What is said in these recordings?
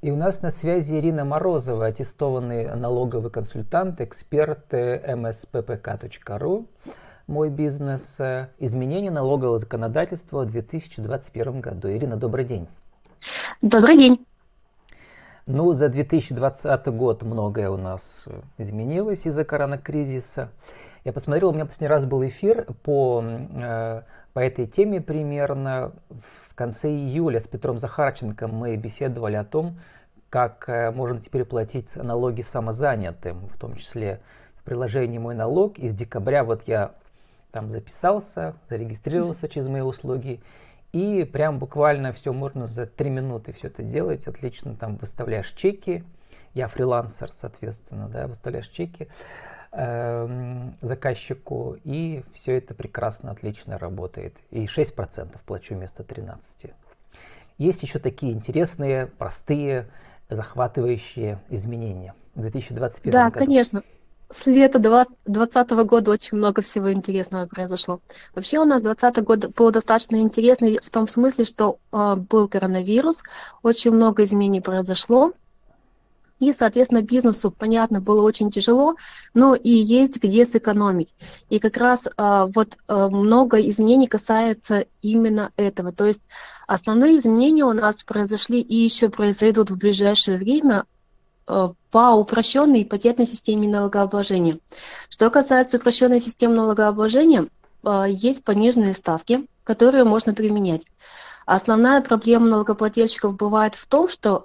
И у нас на связи Ирина Морозова, аттестованный налоговый консультант, эксперт mspпк.ру. Мой бизнес. Изменение налогового законодательства в 2021 году. Ирина, добрый день. Добрый день. Ну, за 2020 год многое у нас изменилось из-за коронакризиса. Я посмотрел, у меня последний раз был эфир по, э, по этой теме примерно в конце июля с Петром Захарченко мы беседовали о том, как э, можно теперь платить налоги самозанятым, в том числе в приложении «Мой налог». И с декабря вот я там записался, зарегистрировался через мои услуги, и прям буквально все можно за три минуты все это делать. Отлично там выставляешь чеки. Я фрилансер, соответственно, да, выставляешь чеки э, заказчику, и все это прекрасно, отлично работает. И 6% плачу вместо 13%. Есть еще такие интересные, простые, захватывающие изменения в 2021 да, году. Да, конечно. С лета 2020 года очень много всего интересного произошло. Вообще у нас 2020 год был достаточно интересный в том смысле, что э, был коронавирус, очень много изменений произошло, и, соответственно, бизнесу, понятно, было очень тяжело, но и есть где сэкономить. И как раз а, вот а, много изменений касается именно этого. То есть основные изменения у нас произошли и еще произойдут в ближайшее время а, по упрощенной ипотечной системе налогообложения. Что касается упрощенной системы налогообложения, а, есть пониженные ставки, которые можно применять. Основная проблема налогоплательщиков бывает в том, что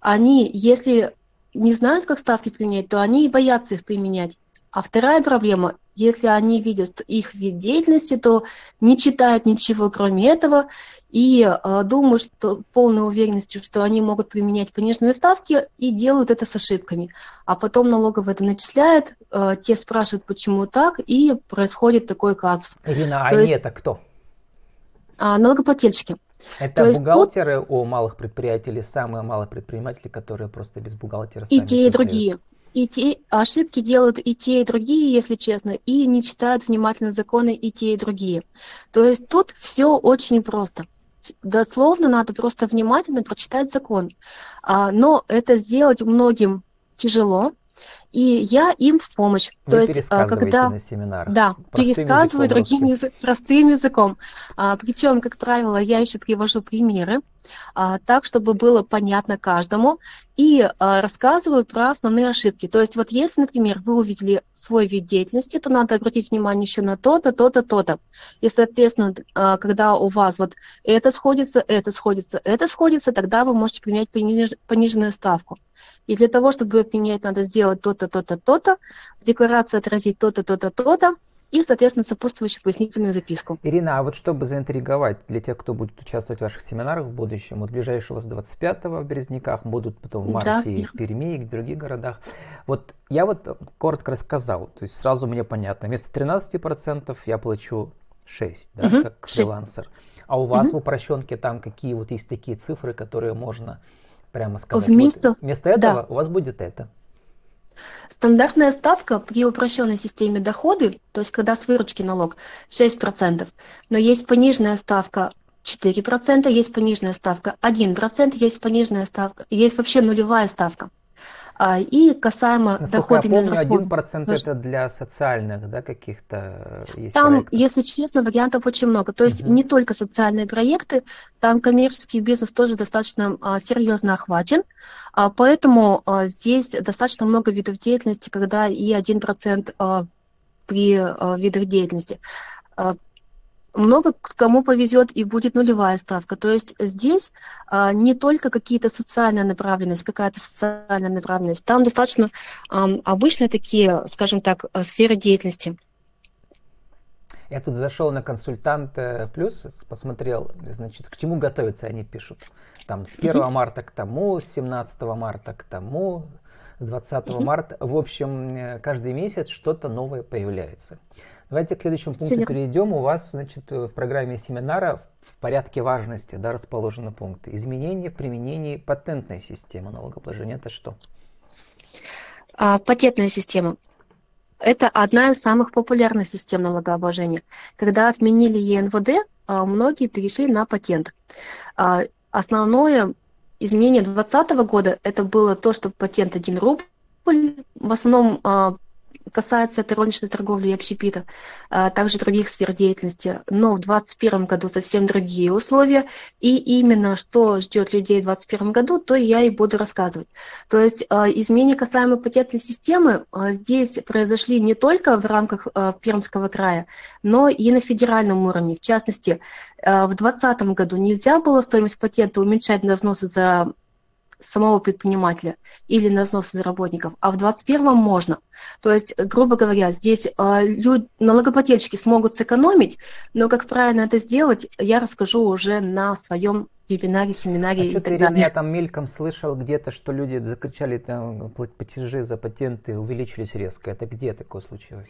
они, если не знают, как ставки применять, то они и боятся их применять. А вторая проблема, если они видят их вид деятельности, то не читают ничего кроме этого и э, думают что полной уверенностью, что они могут применять пониженные ставки и делают это с ошибками. А потом налоговая это начисляет, э, те спрашивают, почему так, и происходит такой казус. Ирина, а то они есть, это кто? А, налогоплательщики. Это То бухгалтеры тут... у малых предприятий или самые малые предприниматели, которые просто без бухгалтера И те, и другие. И те ошибки делают и те, и другие, если честно, и не читают внимательно законы и те, и другие. То есть тут все очень просто. Дословно надо просто внимательно прочитать закон. А, но это сделать многим тяжело, и я им в помощь. Вы То есть, а, когда на семинарах. Да, простым пересказываю другим язык, простым языком. А, причем, как правило, я еще привожу примеры, так, чтобы было понятно каждому, и а, рассказываю про основные ошибки. То есть, вот если, например, вы увидели свой вид деятельности, то надо обратить внимание еще на то-то, то-то, то-то. И, соответственно, а, когда у вас вот это сходится, это сходится, это сходится, тогда вы можете применять пониж... пониженную ставку. И для того, чтобы применять, надо сделать то-то, то-то, то-то, в декларации отразить то-то, то-то, то-то, и, соответственно, сопутствующую пояснительную записку. Ирина, а вот чтобы заинтриговать для тех, кто будет участвовать в ваших семинарах в будущем, вот ближайшего с 25-го в Березняках, будут потом в марте да, и в Перми, и в других городах. Вот я вот коротко рассказал, то есть сразу мне понятно, вместо 13% я плачу 6, да, угу, как 6. фрилансер. А у вас угу. в упрощенке там какие вот есть такие цифры, которые можно прямо сказать? Вместо, вот, вместо этого да. у вас будет это. Стандартная ставка при упрощенной системе доходы, то есть когда с выручки налог, 6%, но есть пониженная ставка 4%, есть пониженная ставка 1%, есть пониженная ставка, есть вообще нулевая ставка. А, и касаемо Насколько дохода я помню, процент это для социальных, да, каких-то э, Там, проектов. если честно, вариантов очень много. То есть угу. не только социальные проекты, там коммерческий бизнес тоже достаточно а, серьезно охвачен. А, поэтому а, здесь достаточно много видов деятельности, когда и один процент а, при а, видах деятельности. Много кому повезет и будет нулевая ставка. То есть здесь а, не только какие-то социальная направленность, какая-то социальная направленность, там достаточно а, обычные такие, скажем так, а, сферы деятельности. Я тут зашел на консультант плюс, посмотрел, значит, к чему готовиться они пишут. Там с 1 марта к тому, с 17 марта к тому, с 20 марта. В общем, э, каждый месяц что-то новое появляется. Давайте к следующему пункту Семер. перейдем. У вас, значит, в программе семинара в порядке важности да, расположены пункты. Изменения в применении патентной системы налогообложения. Это что? А, патентная система. Это одна из самых популярных систем налогообложения. Когда отменили ЕНВД, а, многие перешли на патент. А, основное изменение 2020 года это было то, что патент 1 рубль, в основном а, касается это розничной торговли и общепита, а также других сфер деятельности. Но в 2021 году совсем другие условия. И именно что ждет людей в 2021 году, то я и буду рассказывать. То есть а, изменения касаемо патентной системы а, здесь произошли не только в рамках а, Пермского края, но и на федеральном уровне. В частности, в 2020 году нельзя было стоимость патента уменьшать на взносы за самого предпринимателя или на взносы работников, а в 2021 можно. То есть, грубо говоря, здесь э, люди, налогоплательщики смогут сэкономить, но как правильно это сделать, я расскажу уже на своем вебинаре, семинаре а и так далее. Я там мельком слышал где-то, что люди закричали, там, платежи за патенты увеличились резко. Это где такое случилось?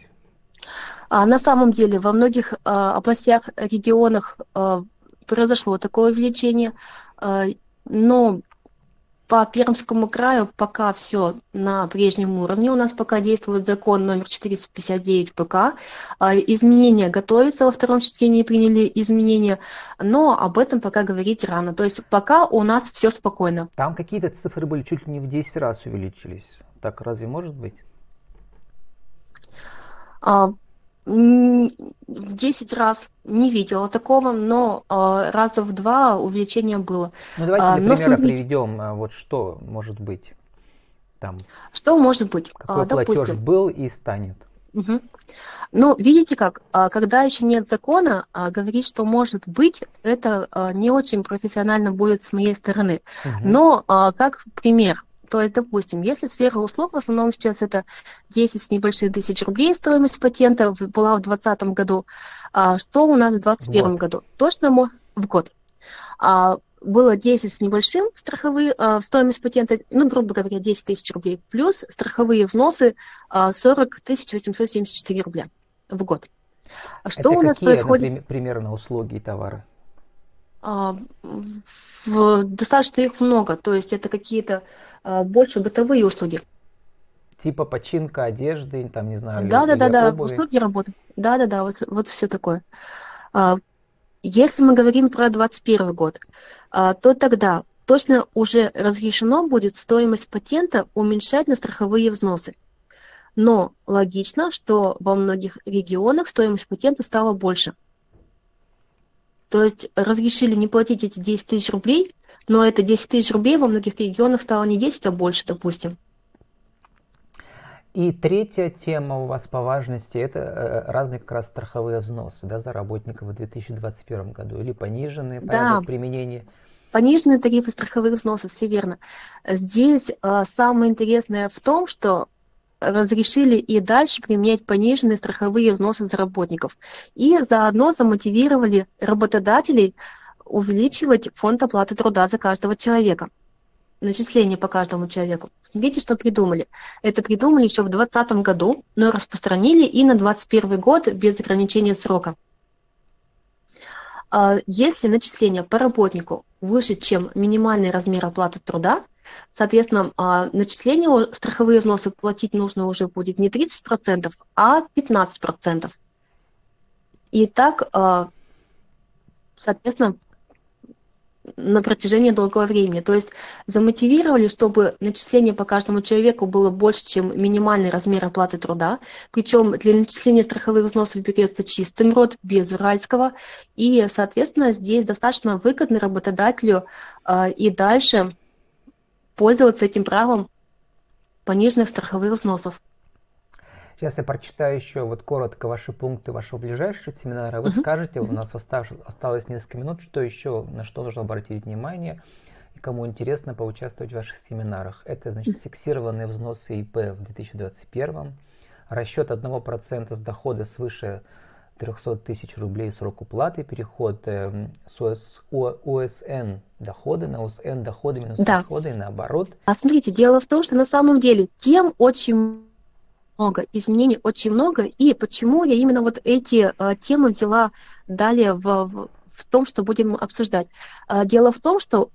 А на самом деле во многих а, областях, регионах а, произошло такое увеличение, а, но по Пермскому краю пока все на прежнем уровне. У нас пока действует закон номер 459 ПК. А, изменения готовятся, во втором чтении приняли изменения, но об этом пока говорить рано. То есть пока у нас все спокойно. Там какие-то цифры были чуть ли не в 10 раз увеличились. Так разве может быть? А, в 10 раз не видела такого, но э, раза в два увеличение было. Ну давайте а, для примера смотрите, приведем, а, вот что может быть там. Что может быть? Какой а, допустим, платеж был и станет. Угу. Ну, видите как, когда еще нет закона, говорить, что может быть, это не очень профессионально будет с моей стороны. Угу. Но как пример, то есть, допустим, если сфера услуг, в основном сейчас это 10 с небольшим тысяч рублей стоимость патента была в 2020 году, а что у нас в 2021 году? Точно в год. А, было 10 с небольшим страховые, а, стоимость патента, ну, грубо говоря, 10 тысяч рублей, плюс страховые взносы а, 40 874 рубля в год. А что это у нас какие, происходит? Например, примерно услуги и товары? А, в, достаточно их много, то есть это какие-то больше бытовые услуги. Типа починка одежды, там, не знаю, Да, или, да, да, да, услуги работы. Да, да, да, вот, вот все такое. А, если мы говорим про 2021 год, а, то тогда точно уже разрешено будет стоимость патента уменьшать на страховые взносы. Но логично, что во многих регионах стоимость патента стала больше. То есть разрешили не платить эти 10 тысяч рублей, но это 10 тысяч рублей во многих регионах стало не 10, а больше, допустим. И третья тема у вас по важности – это э, разные как раз страховые взносы да, за работников в 2021 году или пониженные порядок да. применения. Пониженные тарифы страховых взносов, все верно. Здесь э, самое интересное в том, что разрешили и дальше применять пониженные страховые взносы за работников. И заодно замотивировали работодателей увеличивать фонд оплаты труда за каждого человека. Начисление по каждому человеку. Смотрите, что придумали. Это придумали еще в 2020 году, но распространили и на 2021 год без ограничения срока. А, если начисление по работнику выше, чем минимальный размер оплаты труда, соответственно, а, начисление страховые взносы платить нужно уже будет не 30%, а 15%. И так, а, соответственно, на протяжении долгого времени. То есть замотивировали, чтобы начисление по каждому человеку было больше, чем минимальный размер оплаты труда. Причем для начисления страховых взносов берется чистым род, без уральского. И, соответственно, здесь достаточно выгодно работодателю э, и дальше пользоваться этим правом пониженных страховых взносов. Сейчас я прочитаю еще вот коротко ваши пункты вашего ближайшего семинара. Вы uh-huh. скажете, у нас осталось, осталось несколько минут, что еще, на что нужно обратить внимание, и кому интересно поучаствовать в ваших семинарах. Это, значит, фиксированные взносы ИП в 2021, расчет 1% с дохода свыше 300 тысяч рублей срок уплаты, переход э, с ОС, ОСН доходы на ОСН доходы минус да. расходы и наоборот. А смотрите, дело в том, что на самом деле тем очень много, изменений очень много, и почему я именно вот эти э, темы взяла далее в, в, в том, что будем обсуждать. А, дело в том, что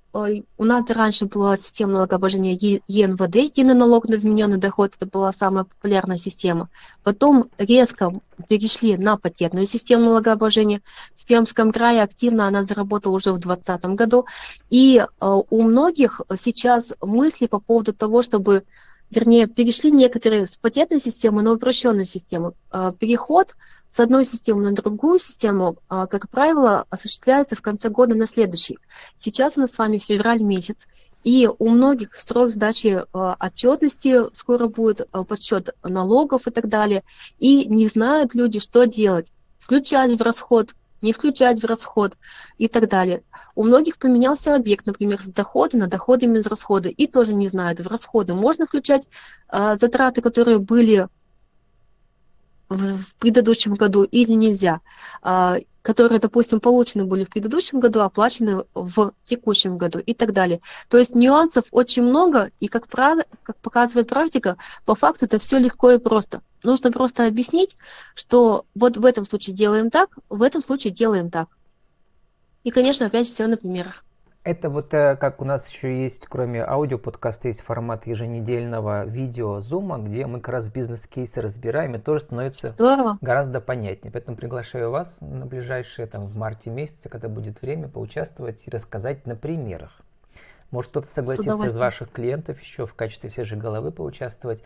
у нас раньше была система налогообложения ЕНВД, единый налог на вмененный доход, это была самая популярная система. Потом резко перешли на патентную систему налогообложения. В Пермском крае активно она заработала уже в 2020 году. И у многих сейчас мысли по поводу того, чтобы вернее, перешли некоторые с патентной системы на упрощенную систему. А, переход с одной системы на другую систему, а, как правило, осуществляется в конце года на следующий. Сейчас у нас с вами февраль месяц, и у многих срок сдачи а, отчетности скоро будет, подсчет налогов и так далее, и не знают люди, что делать. Включать в расход не включать в расход и так далее. У многих поменялся объект, например, с дохода на доходы минус расходы, и тоже не знают, в расходы можно включать э, затраты, которые были в, в предыдущем году или нельзя. Э, которые, допустим, получены были в предыдущем году, оплачены в текущем году и так далее. То есть нюансов очень много, и как, прав... как показывает практика, по факту это все легко и просто. Нужно просто объяснить, что вот в этом случае делаем так, в этом случае делаем так. И, конечно, опять все на примерах. Это вот э, как у нас еще есть, кроме аудио подкаста, есть формат еженедельного видео зума, где мы как раз бизнес-кейсы разбираем, и тоже становится Здорово. гораздо понятнее. Поэтому приглашаю вас на ближайшие, там, в марте месяце, когда будет время, поучаствовать и рассказать на примерах. Может, кто-то согласится из ваших клиентов еще в качестве свежей головы поучаствовать.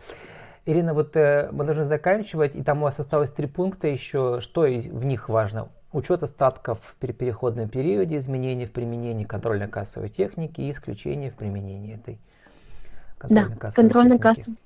Ирина, вот э, мы должны заканчивать, и там у вас осталось три пункта еще. Что в них важно? Учет остатков при переходном периоде, изменения в применении контрольно-кассовой техники и исключения в применении этой контрольно-кассовой да, контрольно-кассовой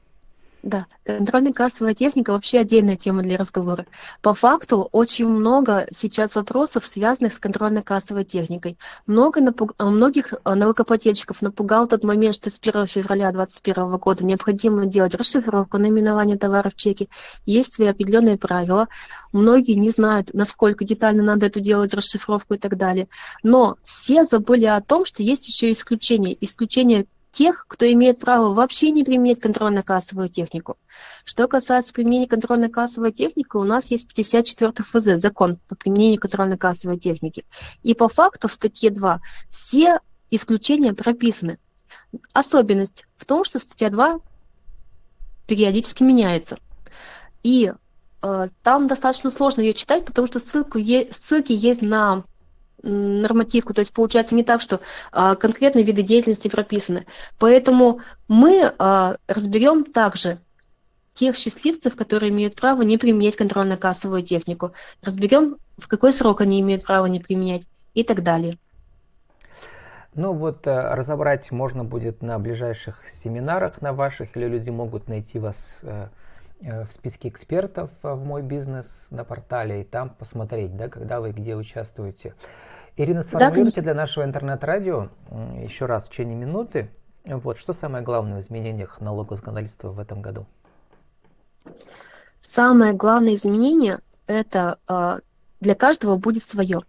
да, контрольно-кассовая техника вообще отдельная тема для разговора. По факту очень много сейчас вопросов, связанных с контрольно-кассовой техникой. Много напуг... Многих э, налогоплательщиков напугал тот момент, что с 1 февраля 2021 года необходимо делать расшифровку наименования товара в чеке. Есть свои определенные правила. Многие не знают, насколько детально надо эту делать расшифровку и так далее. Но все забыли о том, что есть еще исключения. Исключения тех, кто имеет право вообще не применять контрольно-кассовую технику. Что касается применения контрольно-кассовой техники, у нас есть 54 ФЗ, закон по применению контрольно-кассовой техники. И по факту в статье 2 все исключения прописаны. Особенность в том, что статья 2 периодически меняется. И э, там достаточно сложно ее читать, потому что ссылку е- ссылки есть на нормативку, то есть получается не так, что а, конкретные виды деятельности прописаны. Поэтому мы а, разберем также тех счастливцев, которые имеют право не применять контрольно-кассовую технику. Разберем, в какой срок они имеют право не применять и так далее. Ну вот э, разобрать можно будет на ближайших семинарах на ваших, или люди могут найти вас э, в списке экспертов в мой бизнес на портале и там посмотреть, да, когда вы где участвуете. Ирина, сформулируйте да, для нашего интернет-радио еще раз в течение минуты, вот, что самое главное в изменениях налогового законодательства в этом году? Самое главное изменение – это э, для каждого будет свое.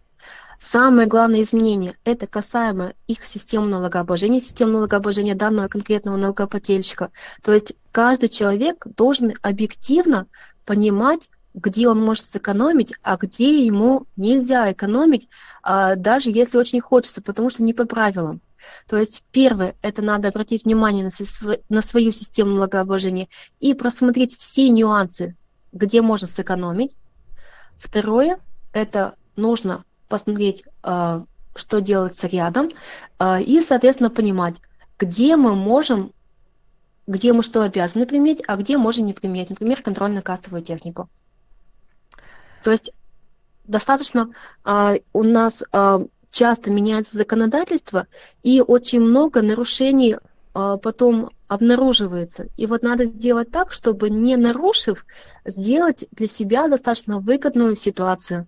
Самое главное изменение – это касаемо их системы налогообложения, системы налогообложения данного конкретного налогоплательщика. То есть каждый человек должен объективно понимать, где он может сэкономить, а где ему нельзя экономить, а, даже если очень хочется, потому что не по правилам. То есть первое, это надо обратить внимание на свою систему налогообложения и просмотреть все нюансы, где можно сэкономить. Второе, это нужно посмотреть, а, что делается рядом, а, и, соответственно, понимать, где мы можем, где мы что обязаны применять, а где можем не применять, например, контрольно-кассовую технику. То есть достаточно а, у нас часто меняется законодательство, и очень много нарушений потом обнаруживается. И вот надо сделать так, чтобы не нарушив, сделать для себя достаточно выгодную ситуацию.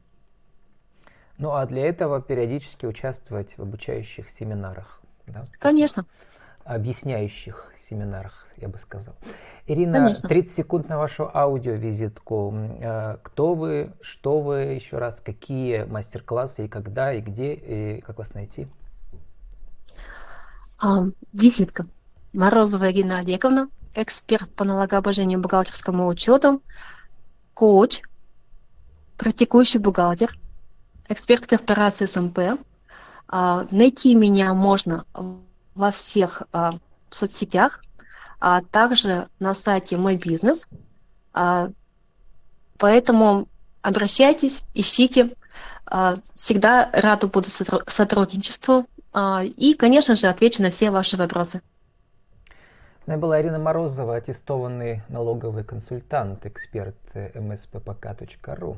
Ну а для этого периодически участвовать в обучающих семинарах. Да? Конечно. Объясняющих семинарах, я бы сказал. Ирина, Конечно. 30 секунд на вашу аудиовизитку. Э, кто вы, что вы, еще раз, какие мастер-классы и когда, и где, и как вас найти? А, визитка. Морозова Ирина Олеговна, эксперт по налогообложению бухгалтерскому учету, коуч, практикующий бухгалтер, эксперт корпорации СМП. А, найти меня можно во всех а, соцсетях, а также на сайте «Мой бизнес». А, поэтому обращайтесь, ищите. Всегда рада буду сотрудничеству. И, конечно же, отвечу на все ваши вопросы. С нами была Ирина Морозова, аттестованный налоговый консультант, эксперт mspпк.ру.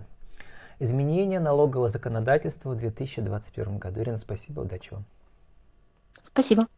Изменение налогового законодательства в 2021 году. Ирина, спасибо, удачи вам. Спасибо.